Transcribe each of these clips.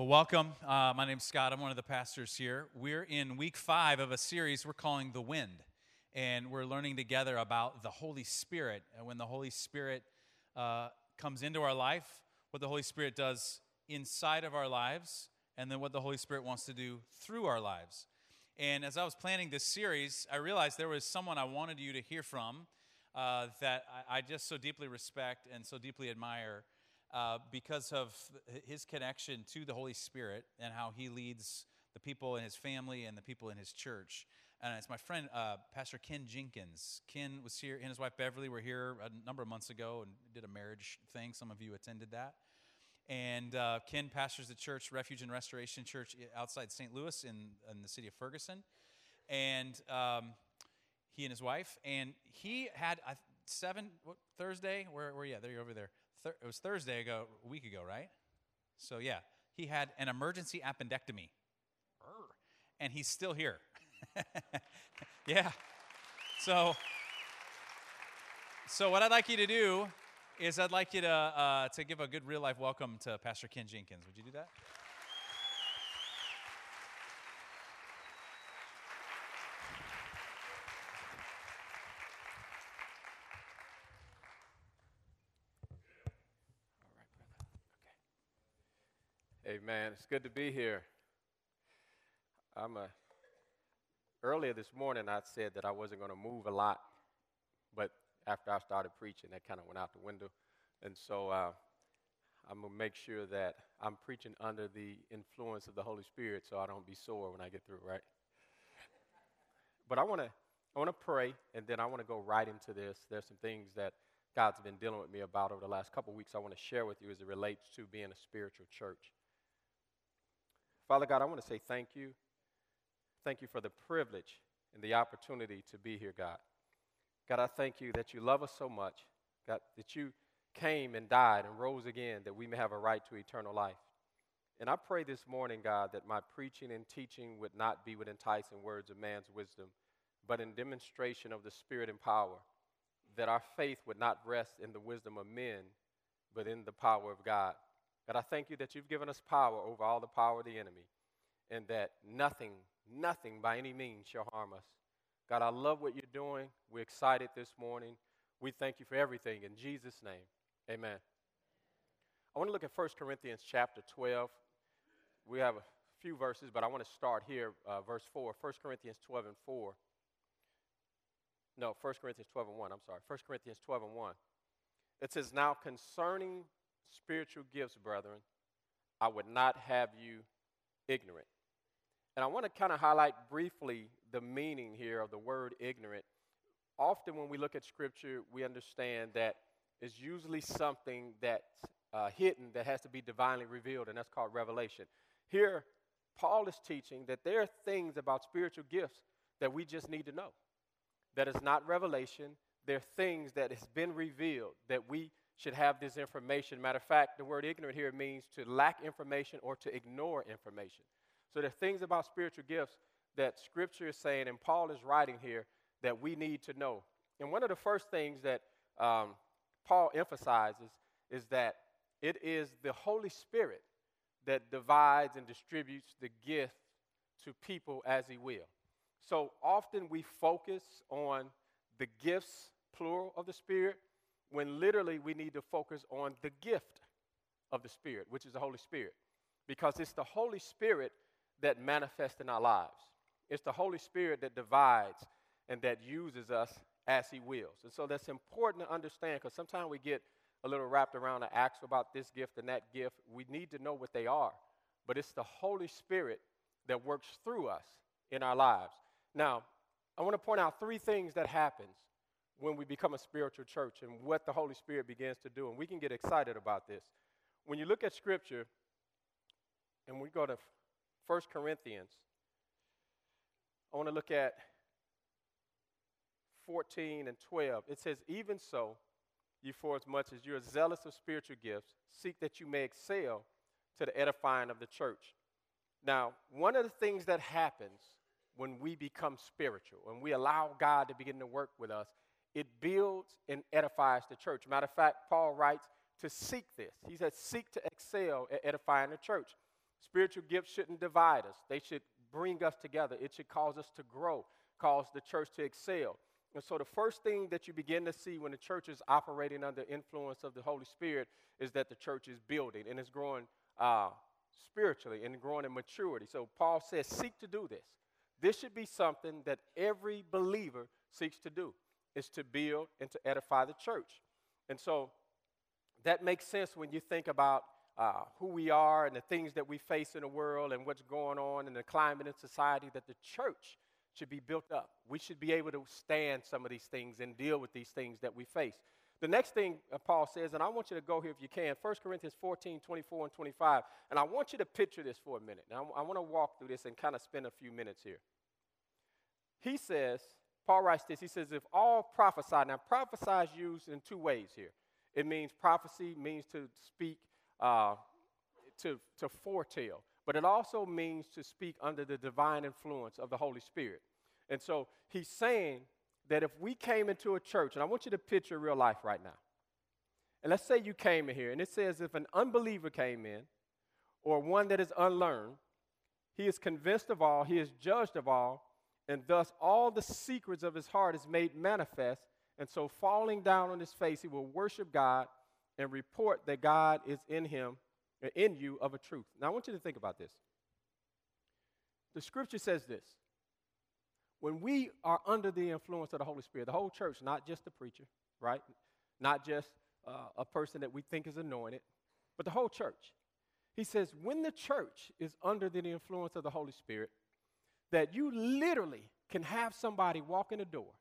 Well, welcome. Uh, my name's Scott. I'm one of the pastors here. We're in week five of a series we're calling The Wind. And we're learning together about the Holy Spirit. And when the Holy Spirit uh, comes into our life, what the Holy Spirit does inside of our lives, and then what the Holy Spirit wants to do through our lives. And as I was planning this series, I realized there was someone I wanted you to hear from uh, that I, I just so deeply respect and so deeply admire uh, because of his connection to the Holy Spirit and how he leads the people in his family and the people in his church. And it's my friend, uh, Pastor Ken Jenkins. Ken was here, and his wife Beverly were here a number of months ago and did a marriage thing. Some of you attended that. And uh, Ken pastors the church, Refuge and Restoration Church, outside St. Louis in, in the city of Ferguson. And um, he and his wife, and he had seven what, Thursday. Where, where? Yeah, there you're over there it was Thursday ago, a week ago, right? So yeah, he had an emergency appendectomy, and he's still here. yeah. So, so what I'd like you to do is I'd like you to uh, to give a good real life welcome to Pastor Ken Jenkins. Would you do that? Amen. It's good to be here. I'm a, earlier this morning, I said that I wasn't going to move a lot, but after I started preaching, that kind of went out the window. And so uh, I'm going to make sure that I'm preaching under the influence of the Holy Spirit so I don't be sore when I get through, right? But I want to I want to pray, and then I want to go right into this. There's some things that God's been dealing with me about over the last couple weeks I want to share with you as it relates to being a spiritual church. Father God, I want to say thank you. Thank you for the privilege and the opportunity to be here, God. God, I thank you that you love us so much, God, that you came and died and rose again that we may have a right to eternal life. And I pray this morning, God, that my preaching and teaching would not be with enticing words of man's wisdom, but in demonstration of the Spirit and power, that our faith would not rest in the wisdom of men, but in the power of God. God, I thank you that you've given us power over all the power of the enemy and that nothing, nothing by any means shall harm us. God, I love what you're doing. We're excited this morning. We thank you for everything. In Jesus' name, amen. I want to look at 1 Corinthians chapter 12. We have a few verses, but I want to start here, uh, verse 4. 1 Corinthians 12 and 4. No, 1 Corinthians 12 and 1. I'm sorry. 1 Corinthians 12 and 1. It says, Now concerning spiritual gifts, brethren, I would not have you ignorant. And I want to kind of highlight briefly the meaning here of the word ignorant. Often, when we look at Scripture, we understand that it's usually something that's uh, hidden that has to be divinely revealed, and that's called revelation. Here, Paul is teaching that there are things about spiritual gifts that we just need to know. That is not revelation. There are things that has been revealed that we should have this information. Matter of fact, the word ignorant here means to lack information or to ignore information. So there are things about spiritual gifts that Scripture is saying, and Paul is writing here, that we need to know. And one of the first things that um, Paul emphasizes is that it is the Holy Spirit that divides and distributes the gift to people as He will. So often we focus on the gifts, plural, of the Spirit, when literally we need to focus on the gift of the Spirit, which is the Holy Spirit. Because it's the Holy Spirit that manifests in our lives. It's the Holy Spirit that divides and that uses us as He wills. And so that's important to understand because sometimes we get a little wrapped around the acts about this gift and that gift. We need to know what they are. But it's the Holy Spirit that works through us in our lives. Now, I want to point out three things that happens when we become a spiritual church and what the Holy Spirit begins to do. And we can get excited about this. When you look at Scripture, and we go to 1 Corinthians, I want to look at 14 and 12. It says, Even so, you for as much as you are zealous of spiritual gifts, seek that you may excel to the edifying of the church. Now, one of the things that happens when we become spiritual and we allow God to begin to work with us it builds and edifies the church. Matter of fact, Paul writes to seek this. He says, seek to excel at edifying the church. Spiritual gifts shouldn't divide us, they should bring us together. It should cause us to grow, cause the church to excel. And so, the first thing that you begin to see when the church is operating under the influence of the Holy Spirit is that the church is building and it's growing uh, spiritually and growing in maturity. So, Paul says, seek to do this. This should be something that every believer seeks to do, is to build and to edify the church. And so, that makes sense when you think about uh, who we are and the things that we face in the world and what's going on in the climate and society that the church should be built up. We should be able to stand some of these things and deal with these things that we face. The next thing uh, Paul says, and I want you to go here if you can, 1 Corinthians 14, 24, and 25. And I want you to picture this for a minute. Now, I want to walk through this and kind of spend a few minutes here. He says, Paul writes this, he says, if all prophesy, now prophesy is used in two ways here. It means prophecy means to speak, uh, to, to foretell, but it also means to speak under the divine influence of the Holy Spirit. And so he's saying that if we came into a church, and I want you to picture real life right now. And let's say you came in here, and it says if an unbeliever came in, or one that is unlearned, he is convinced of all, he is judged of all, and thus all the secrets of his heart is made manifest. And so, falling down on his face, he will worship God and report that God is in him, in you of a truth. Now, I want you to think about this. The scripture says this when we are under the influence of the Holy Spirit, the whole church, not just the preacher, right? Not just uh, a person that we think is anointed, but the whole church. He says, when the church is under the influence of the Holy Spirit, that you literally can have somebody walk in the door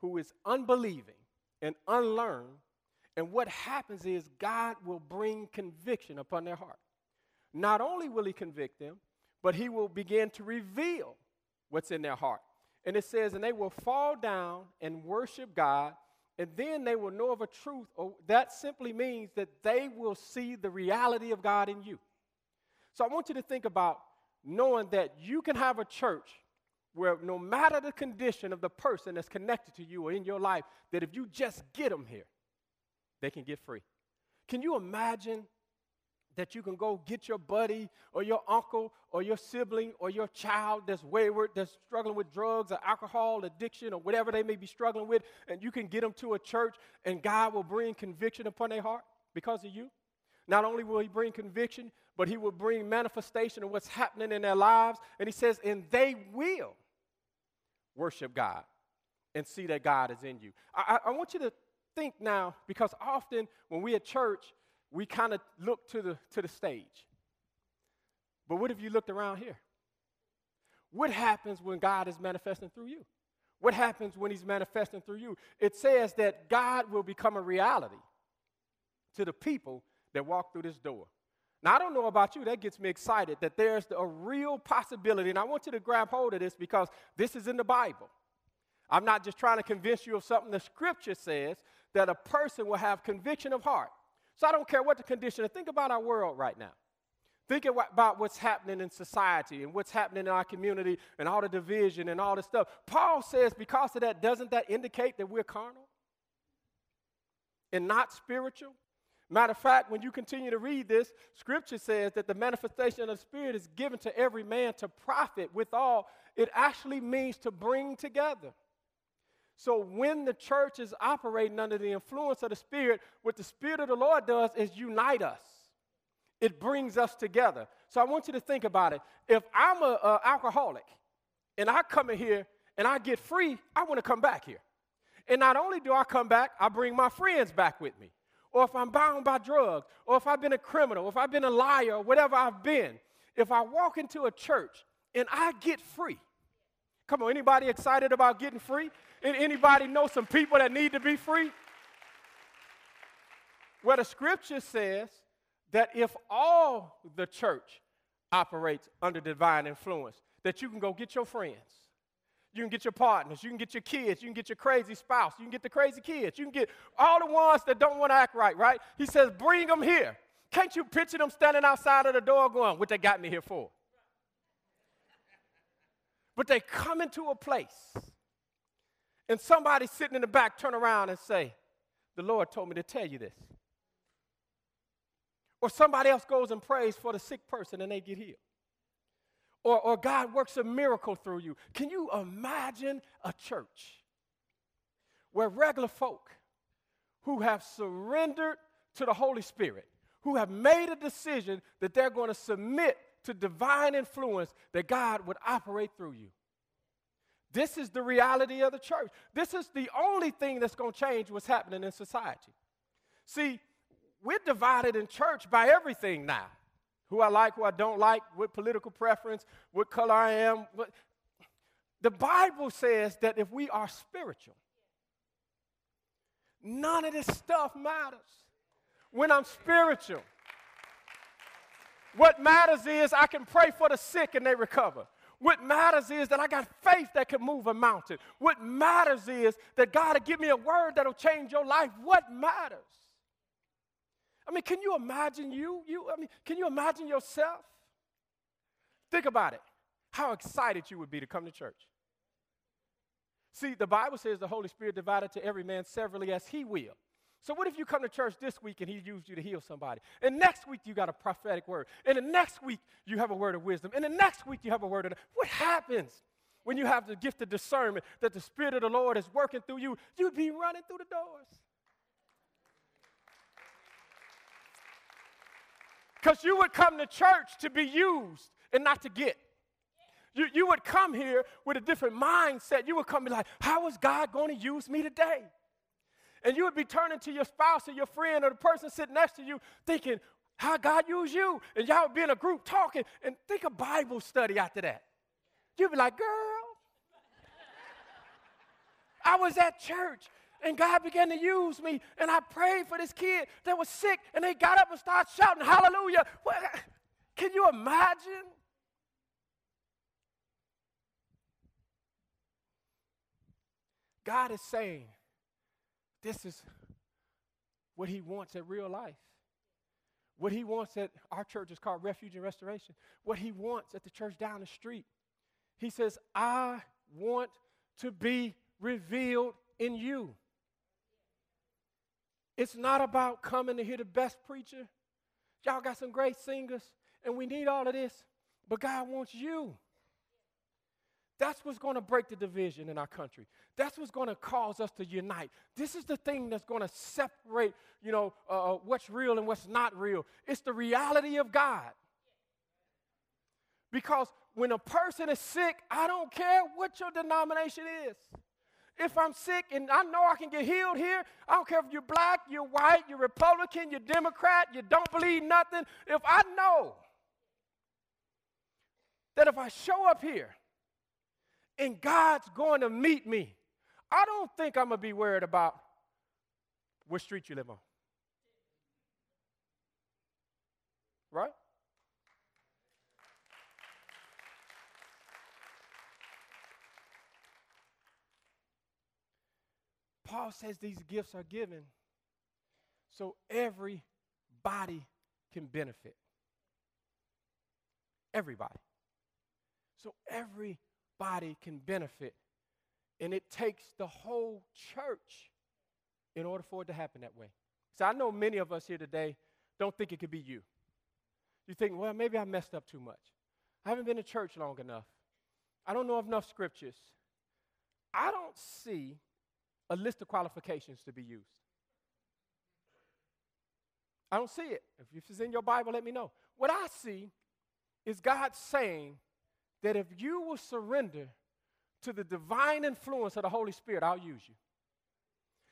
who is unbelieving and unlearned, and what happens is God will bring conviction upon their heart. Not only will He convict them, but He will begin to reveal what's in their heart. And it says, and they will fall down and worship God, and then they will know of a truth. Oh, that simply means that they will see the reality of God in you. So I want you to think about knowing that you can have a church where no matter the condition of the person that's connected to you or in your life, that if you just get them here, they can get free. Can you imagine that you can go get your buddy or your uncle or your sibling or your child that's wayward, that's struggling with drugs or alcohol addiction or whatever they may be struggling with, and you can get them to a church and God will bring conviction upon their heart because of you? Not only will He bring conviction, but He will bring manifestation of what's happening in their lives. And He says, and they will worship God and see that God is in you. I, I, want you to think now, because often when we at church, we kind of look to the, to the stage. But what if you looked around here? What happens when God is manifesting through you? What happens when He's manifesting through you? It says that God will become a reality to the people that walk through this door. Now, I don't know about you, that gets me excited that there's a real possibility, and I want you to grab hold of this because this is in the Bible. I'm not just trying to convince you of something the scripture says that a person will have conviction of heart. So I don't care what the condition. Think about our world right now. Think about what's happening in society and what's happening in our community and all the division and all the stuff. Paul says, because of that, doesn't that indicate that we're carnal and not spiritual? Matter of fact, when you continue to read this, scripture says that the manifestation of the Spirit is given to every man to profit with all. It actually means to bring together. So when the church is operating under the influence of the Spirit, what the Spirit of the Lord does is unite us. It brings us together. So I want you to think about it. If I'm an alcoholic and I come in here and I get free, I want to come back here. And not only do I come back, I bring my friends back with me. Or if I'm bound by drugs, or if I've been a criminal, or if I've been a liar, or whatever I've been, if I walk into a church and I get free, come on, anybody excited about getting free? Anybody know some people that need to be free? Where the scripture says that if all the church operates under divine influence, that you can go get your friends. You can get your partners, you can get your kids, you can get your crazy spouse, you can get the crazy kids, you can get all the ones that don't want to act right, right? He says, bring them here. Can't you picture them standing outside of the door going, what they got me here for? But they come into a place and somebody sitting in the back turn around and say, The Lord told me to tell you this. Or somebody else goes and prays for the sick person and they get healed. Or, or God works a miracle through you. Can you imagine a church where regular folk who have surrendered to the Holy Spirit, who have made a decision that they're going to submit to divine influence, that God would operate through you? This is the reality of the church. This is the only thing that's going to change what's happening in society. See, we're divided in church by everything now who I like, who I don't like, what political preference, what color I am. What. The Bible says that if we are spiritual, none of this stuff matters. When I'm spiritual, what matters is I can pray for the sick and they recover. What matters is that I got faith that can move a mountain. What matters is that God will give me a word that'll change your life. What matters? I mean, can you imagine you? You I mean, can you imagine yourself? Think about it. How excited you would be to come to church. See, the Bible says the Holy Spirit divided to every man severally as he will. So, what if you come to church this week and he used you to heal somebody? And next week you got a prophetic word. And the next week you have a word of wisdom. And the next week you have a word of. What happens when you have the gift of discernment that the Spirit of the Lord is working through you? You'd be running through the doors. Because you would come to church to be used and not to get. You, you would come here with a different mindset. You would come be like, how is God going to use me today? And you would be turning to your spouse or your friend or the person sitting next to you thinking, how God used you. And y'all would be in a group talking and think a Bible study after that. You'd be like, girl, I was at church and God began to use me. And I prayed for this kid that was sick, and they got up and started shouting, Hallelujah. Can you imagine? God is saying, This is what He wants at real life. What He wants at our church is called Refuge and Restoration. What He wants at the church down the street. He says, I want to be revealed in you. It's not about coming to hear the best preacher. Y'all got some great singers, and we need all of this, but God wants you. That's what's going to break the division in our country. That's what's going to cause us to unite. This is the thing that's going to separate, you know, uh, uh, what's real and what's not real. It's the reality of God. Because when a person is sick, I don't care what your denomination is. If I'm sick and I know I can get healed here, I don't care if you're black, you're white, you're Republican, you're Democrat, you don't believe nothing. If I know that if I show up here and God's going to meet me, I don't think I'm going to be worried about what street you live on. Right? Paul says these gifts are given so everybody can benefit. Everybody. So everybody can benefit. And it takes the whole church in order for it to happen that way. So I know many of us here today don't think it could be you. You think, well, maybe I messed up too much. I haven't been to church long enough. I don't know enough scriptures. I don't see a list of qualifications to be used. I don't see it. If it's in your Bible, let me know. What I see is God saying that if you will surrender to the divine influence of the Holy Spirit, I'll use you.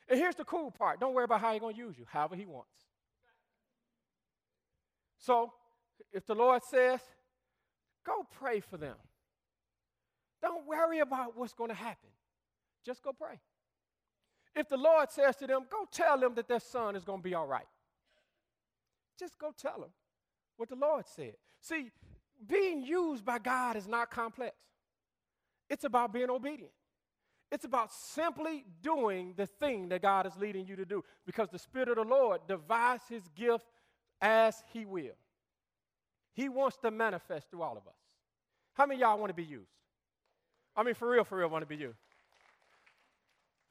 And here's the cool part don't worry about how He's going to use you, however He wants. So, if the Lord says, go pray for them, don't worry about what's going to happen. Just go pray. If the Lord says to them, go tell them that their son is going to be all right, just go tell them what the Lord said. See, being used by God is not complex, it's about being obedient. It's about simply doing the thing that God is leading you to do because the Spirit of the Lord divides his gift as he will. He wants to manifest through all of us. How many y'all want to be used? I mean, for real, for real, want to be used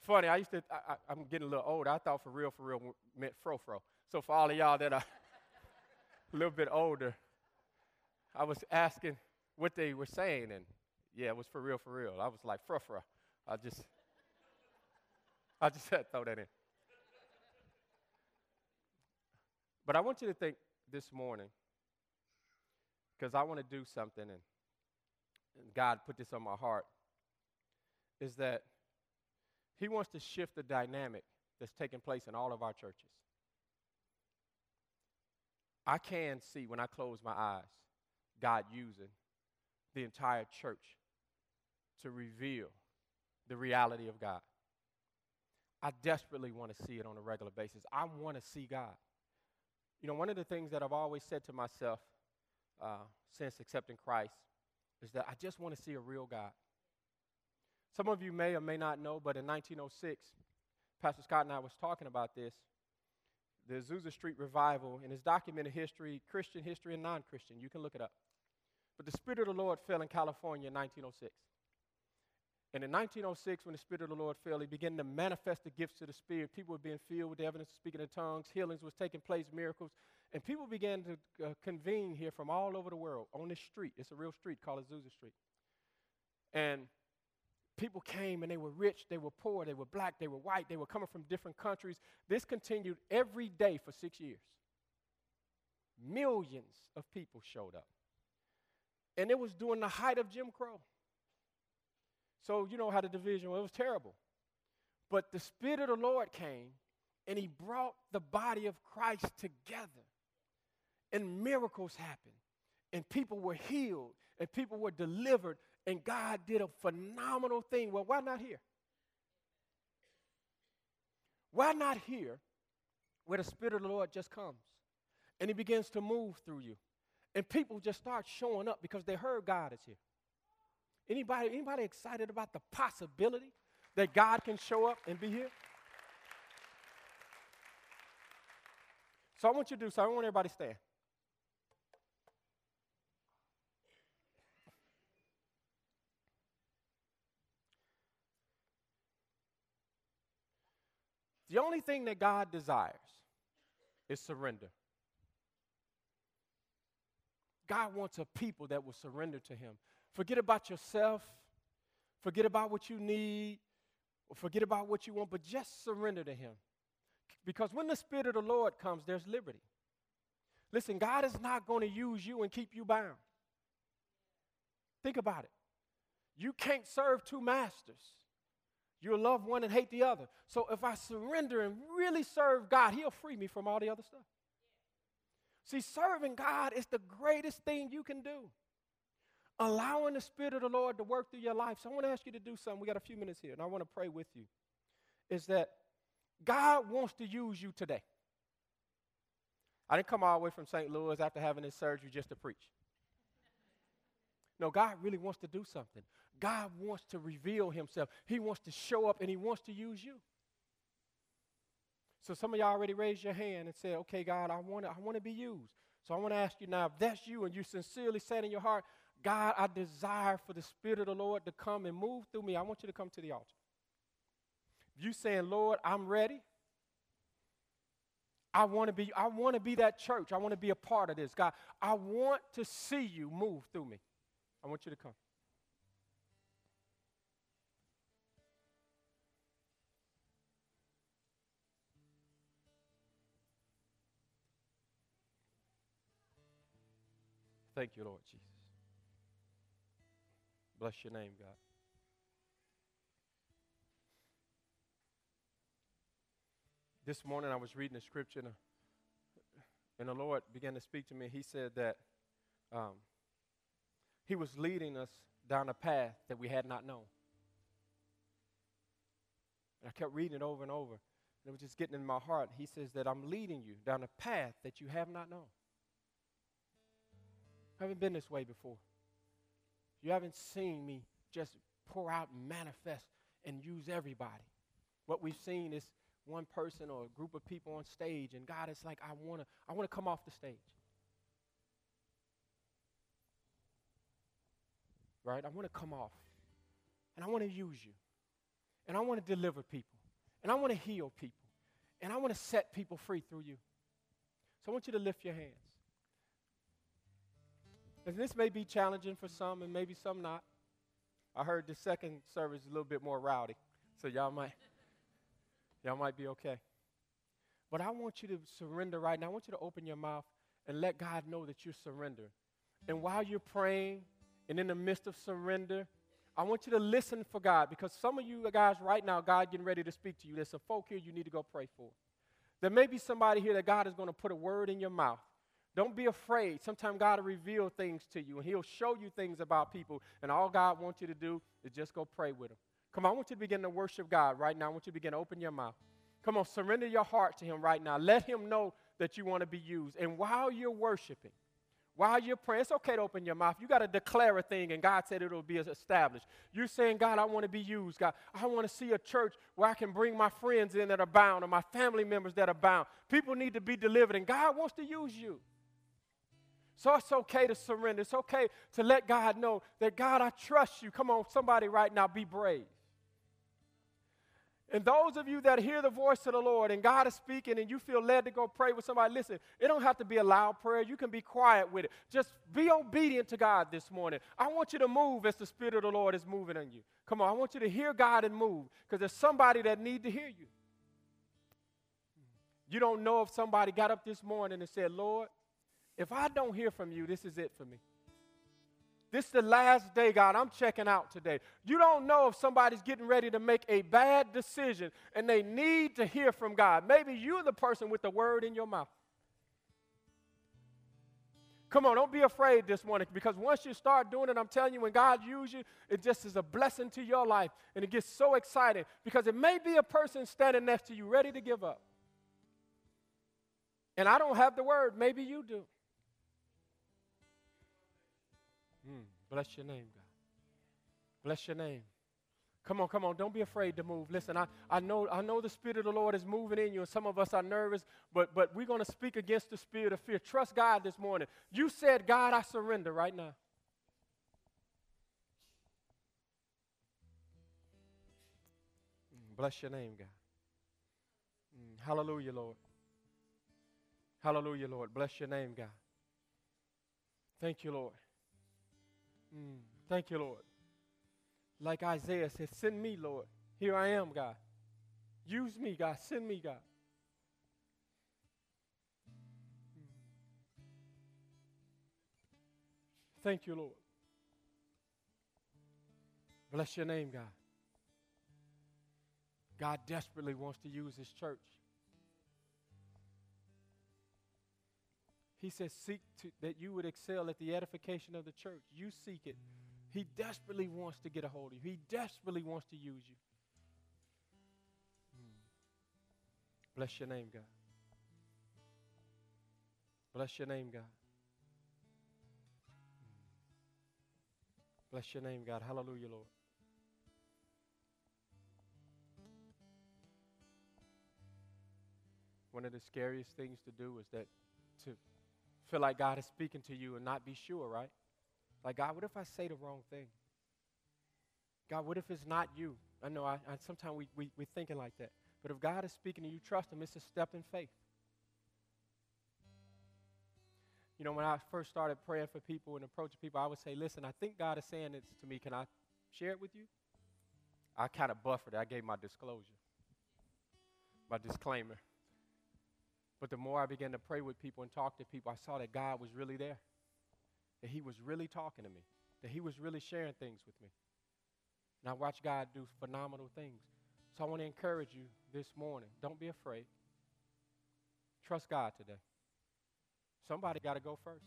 funny. I used to, I, am getting a little older. I thought for real, for real meant fro fro. So for all of y'all that are, a little bit older, I was asking what they were saying, and yeah, it was for real, for real. I was like, fro fro. I just, I just had to throw that in. But I want you to think this morning, because I want to do something, and, and God put this on my heart, is that He wants to shift the dynamic that's taking place in all of our churches. I can see when I close my eyes God using the entire church to reveal the reality of God. I desperately want to see it on a regular basis. I want to see God. You know, one of the things that I've always said to myself uh, since accepting Christ is that I just want to see a real God. Some of you may or may not know, but in 1906, Pastor Scott and I was talking about this. The Azusa Street revival in his documented history, Christian history and non-Christian. You can look it up. But the Spirit of the Lord fell in California in 1906. And in 1906, when the Spirit of the Lord fell, He began to manifest the gifts of the Spirit. People were being filled with the evidence of speaking in tongues, healings was taking place, miracles. And people began to uh, convene here from all over the world on this street. It's a real street called Azusa Street. And people came and they were rich, they were poor, they were black, they were white, they were coming from different countries. This continued every day for six years. Millions of people showed up. And it was during the height of Jim Crow. So you know how the division was. It was terrible. But the Spirit of the Lord came and he brought the body of Christ together. And miracles happened. And people were healed. And people were delivered. And God did a phenomenal thing. Well, why not here? Why not here where the Spirit of the Lord just comes and he begins to move through you? And people just start showing up because they heard God is here. Anybody, anybody excited about the possibility that God can show up and be here? So I want you to do so. I want everybody to stand. Only thing that God desires is surrender. God wants a people that will surrender to Him. Forget about yourself, forget about what you need, or forget about what you want, but just surrender to Him. Because when the Spirit of the Lord comes, there's liberty. Listen, God is not going to use you and keep you bound. Think about it. You can't serve two masters. You'll love one and hate the other. So if I surrender and really serve God, He'll free me from all the other stuff. See, serving God is the greatest thing you can do. Allowing the Spirit of the Lord to work through your life. So I want to ask you to do something. We got a few minutes here, and I want to pray with you. Is that God wants to use you today. I didn't come all the way from St. Louis after having this surgery just to preach. No, God really wants to do something. God wants to reveal himself. He wants to show up and he wants to use you. So some of y'all already raised your hand and said, okay, God, I want to I wanna be used. So I want to ask you now, if that's you and you sincerely said in your heart, God, I desire for the Spirit of the Lord to come and move through me, I want you to come to the altar. If you saying, Lord, I'm ready. I want to be, I want to be that church. I want to be a part of this. God, I want to see you move through me. I want you to come. Thank you, Lord Jesus. Bless your name, God. This morning I was reading the scripture, and, and the Lord began to speak to me. He said that um, He was leading us down a path that we had not known. And I kept reading it over and over. And it was just getting in my heart. He says that I'm leading you down a path that you have not known. I haven't been this way before. You haven't seen me just pour out and manifest and use everybody. What we've seen is one person or a group of people on stage, and God is like, I want to I wanna come off the stage. Right? I want to come off. And I want to use you. And I want to deliver people. And I want to heal people. And I want to set people free through you. So I want you to lift your hands. And this may be challenging for some and maybe some not. I heard the second service is a little bit more rowdy, so y'all might y'all might be okay. But I want you to surrender right now. I want you to open your mouth and let God know that you're surrendering. And while you're praying and in the midst of surrender, I want you to listen for God because some of you guys right now, God getting ready to speak to you. There's some folk here you need to go pray for. There may be somebody here that God is going to put a word in your mouth. Don't be afraid. Sometimes God will reveal things to you and He'll show you things about people. And all God wants you to do is just go pray with Him. Come on, I want you to begin to worship God right now. I want you to begin to open your mouth. Come on, surrender your heart to Him right now. Let Him know that you want to be used. And while you're worshiping, while you're praying, it's okay to open your mouth. You got to declare a thing, and God said it'll be established. You're saying, God, I want to be used. God, I want to see a church where I can bring my friends in that are bound or my family members that are bound. People need to be delivered, and God wants to use you. So it's okay to surrender. It's okay to let God know that, God, I trust you. Come on, somebody right now, be brave. And those of you that hear the voice of the Lord and God is speaking and you feel led to go pray with somebody, listen, it don't have to be a loud prayer. You can be quiet with it. Just be obedient to God this morning. I want you to move as the Spirit of the Lord is moving on you. Come on, I want you to hear God and move because there's somebody that need to hear you. You don't know if somebody got up this morning and said, Lord, if I don't hear from you, this is it for me. This is the last day, God. I'm checking out today. You don't know if somebody's getting ready to make a bad decision and they need to hear from God. Maybe you're the person with the word in your mouth. Come on, don't be afraid this morning because once you start doing it, I'm telling you, when God uses you, it just is a blessing to your life. And it gets so exciting because it may be a person standing next to you ready to give up. And I don't have the word, maybe you do. Mm, bless your name, God. Bless your name. Come on, come on. Don't be afraid to move. Listen, I, I, know, I know the Spirit of the Lord is moving in you, and some of us are nervous, but, but we're going to speak against the spirit of fear. Trust God this morning. You said, God, I surrender right now. Mm, bless your name, God. Mm, hallelujah, Lord. Hallelujah, Lord. Bless your name, God. Thank you, Lord. Mm, thank you, Lord. Like Isaiah said, Send me, Lord. Here I am, God. Use me, God. Send me, God. Mm. Thank you, Lord. Bless your name, God. God desperately wants to use his church. He says, Seek to, that you would excel at the edification of the church. You seek it. He desperately wants to get a hold of you, He desperately wants to use you. Hmm. Bless your name, God. Bless your name, God. Bless your name, God. Hallelujah, Lord. One of the scariest things to do is that to feel like God is speaking to you and not be sure, right? Like, God, what if I say the wrong thing? God, what if it's not you? I know I, I sometimes we, we, we're thinking like that. But if God is speaking to you, trust Him. It's a step in faith. You know, when I first started praying for people and approaching people, I would say, listen, I think God is saying this to me. Can I share it with you? I kind of buffered it. I gave my disclosure, my disclaimer. But the more I began to pray with people and talk to people, I saw that God was really there, that He was really talking to me, that He was really sharing things with me. And I watched God do phenomenal things. So I want to encourage you this morning don't be afraid. Trust God today. Somebody got to go first.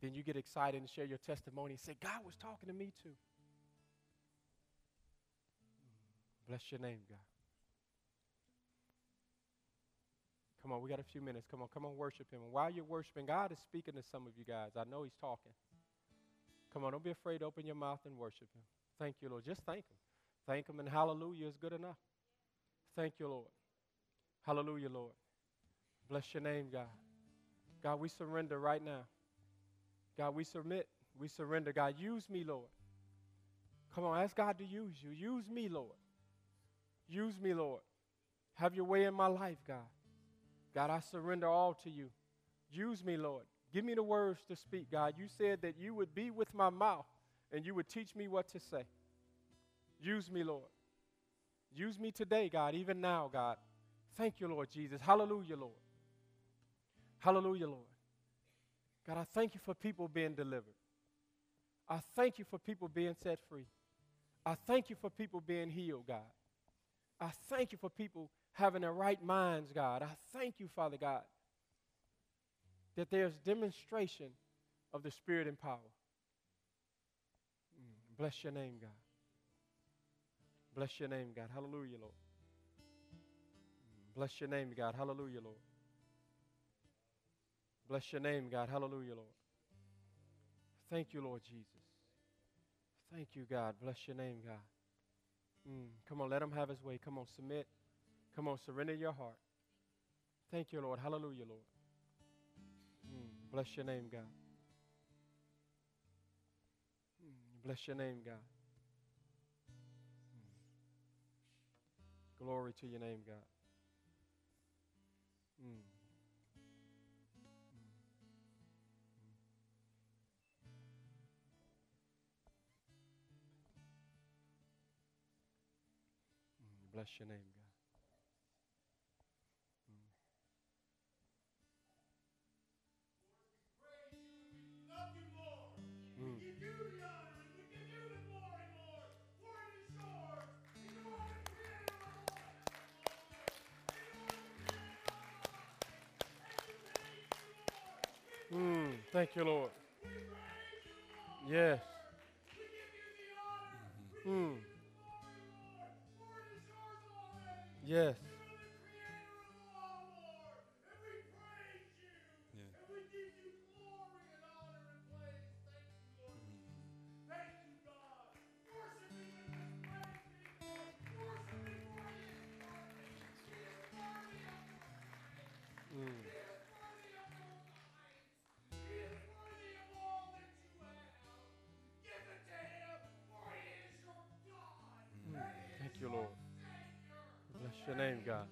Then you get excited and share your testimony and say, God was talking to me too. Bless your name, God. Come on, we got a few minutes. Come on, come on, worship Him. And while you're worshiping, God is speaking to some of you guys. I know He's talking. Come on, don't be afraid to open your mouth and worship Him. Thank you, Lord. Just thank Him. Thank Him, and hallelujah is good enough. Thank you, Lord. Hallelujah, Lord. Bless your name, God. God, we surrender right now. God, we submit. We surrender. God, use me, Lord. Come on, ask God to use you. Use me, Lord. Use me, Lord. Have your way in my life, God. God, I surrender all to you. Use me, Lord. Give me the words to speak, God. You said that you would be with my mouth and you would teach me what to say. Use me, Lord. Use me today, God, even now, God. Thank you, Lord Jesus. Hallelujah, Lord. Hallelujah, Lord. God, I thank you for people being delivered. I thank you for people being set free. I thank you for people being healed, God. I thank you for people having their right minds, God. I thank you, Father God, that there's demonstration of the Spirit and power. Mm, bless your name, God. Bless your name, God. Hallelujah, Lord. Bless your name, God. Hallelujah, Lord. Bless your name, God. Hallelujah, Lord. Thank you, Lord Jesus. Thank you, God. Bless your name, God. Mm, come on, let him have his way. Come on, submit. Come on, surrender your heart. Thank you, Lord. Hallelujah, Lord. Mm, bless your name, God. Mm, bless your name, God. Mm. Glory to your name, God. Mm. Bless your name, God. Thank you, Lord. Yes. Mm. Yes. Your name, God.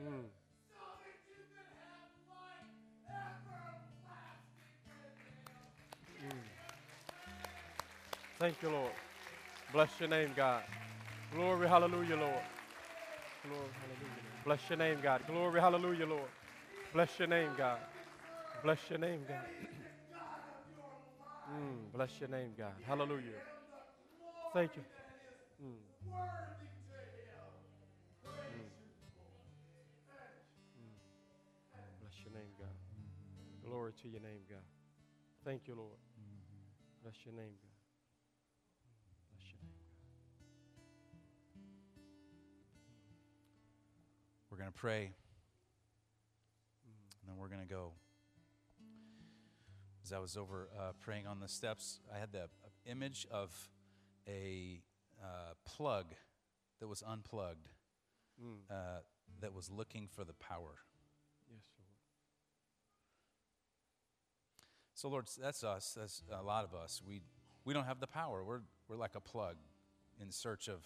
Mm. Mm. Thank you, Lord. Bless your name, God. Glory, hallelujah, Lord. Glory, hallelujah. Lord. Bless your name, God. Glory, hallelujah, Lord. Bless your name, God. Bless your name, God. Mm, bless your name, God. Hallelujah. Thank you. Mm. Mm. Bless your name, God. Glory to your name, God. Thank you, Lord. Bless your name, God. Bless your name, God. We're going to pray, and then we're going to go. As I was over uh, praying on the steps, I had the image of a uh, plug that was unplugged, Mm. uh, that was looking for the power. Yes, Lord. So, Lord, that's us. That's a lot of us. We, we don't have the power. We're, we're like a plug in search of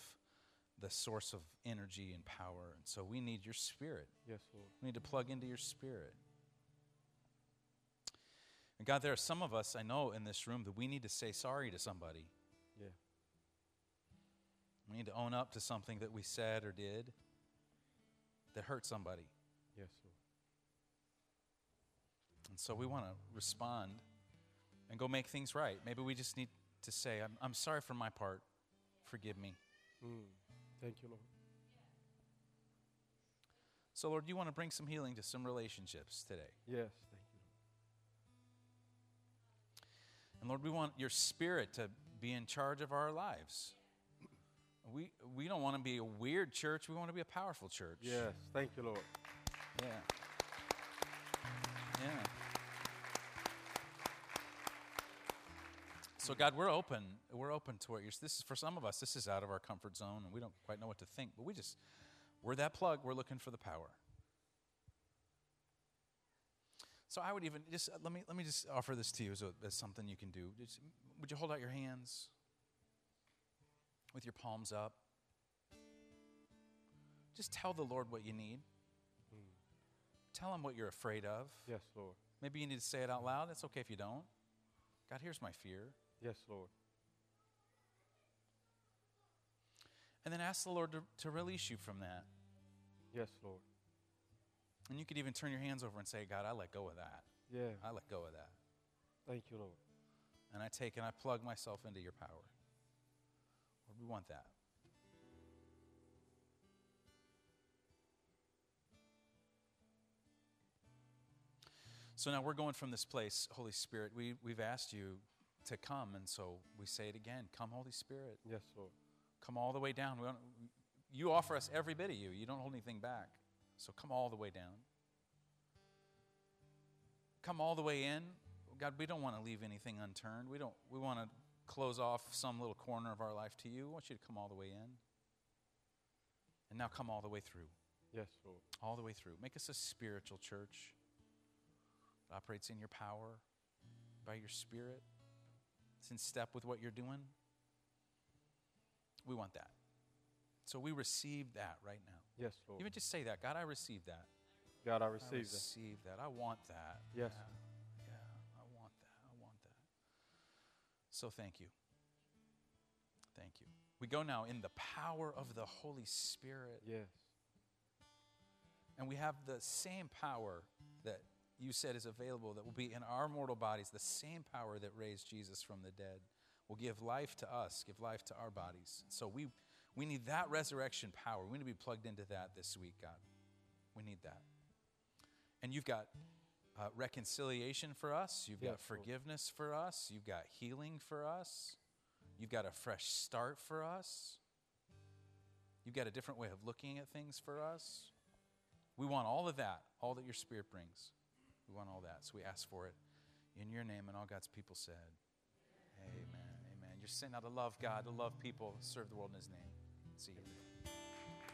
the source of energy and power. And so we need your spirit. Yes, Lord. We need to plug into your spirit. And God, there are some of us I know in this room that we need to say sorry to somebody. Yeah. We need to own up to something that we said or did that hurt somebody. Yes, Lord. And so we want to respond and go make things right. Maybe we just need to say, I'm, I'm sorry for my part. Forgive me. Mm. Thank you, Lord. So, Lord, you want to bring some healing to some relationships today. Yes, thank you. And Lord, we want your spirit to be in charge of our lives. We, we don't want to be a weird church. We want to be a powerful church. Yes, thank you, Lord. Yeah. Yeah. So God, we're open. We're open to what you're. This is for some of us. This is out of our comfort zone, and we don't quite know what to think. But we just, we're that plug. We're looking for the power. So I would even just uh, let me let me just offer this to you as, a, as something you can do. Just, would you hold out your hands with your palms up? Just tell the Lord what you need. Tell him what you're afraid of. Yes, Lord. Maybe you need to say it out loud. It's okay if you don't. God, here's my fear. Yes, Lord. And then ask the Lord to, to release you from that. Yes, Lord. And you could even turn your hands over and say, God, I let go of that. Yeah. I let go of that. Thank you, Lord. And I take and I plug myself into your power. Lord, we want that. So now we're going from this place, Holy Spirit. We, we've asked you to come, and so we say it again Come, Holy Spirit. Yes, Lord. Come all the way down. We don't, you offer us every bit of you, you don't hold anything back. So come all the way down. Come all the way in. God, we don't want to leave anything unturned. We, don't, we want to close off some little corner of our life to you. We want you to come all the way in. And now come all the way through. Yes, Lord. All the way through. Make us a spiritual church that operates in your power, by your spirit. It's in step with what you're doing. We want that. So we receive that right now. Yes, Lord. Even just say that God, I receive that. God, I I receive that. receive that. I want that. Yes. Yeah, yeah, I want that. I want that. So thank you. Thank you. We go now in the power of the Holy Spirit. Yes. And we have the same power that you said is available that will be in our mortal bodies, the same power that raised Jesus from the dead will give life to us, give life to our bodies. So we, we need that resurrection power. We need to be plugged into that this week, God. We need that. And you've got uh, reconciliation for us, you've got Yes, Lord. forgiveness for us, you've got healing for us, you've got a fresh start for us, you've got a different way of looking at things for us. We want all of that, all that your Spirit brings. We want all that. So we ask for it in your name, and all God's people said, Amen. Amen. You're sent out to love God, to love people, serve the world in His name. See you.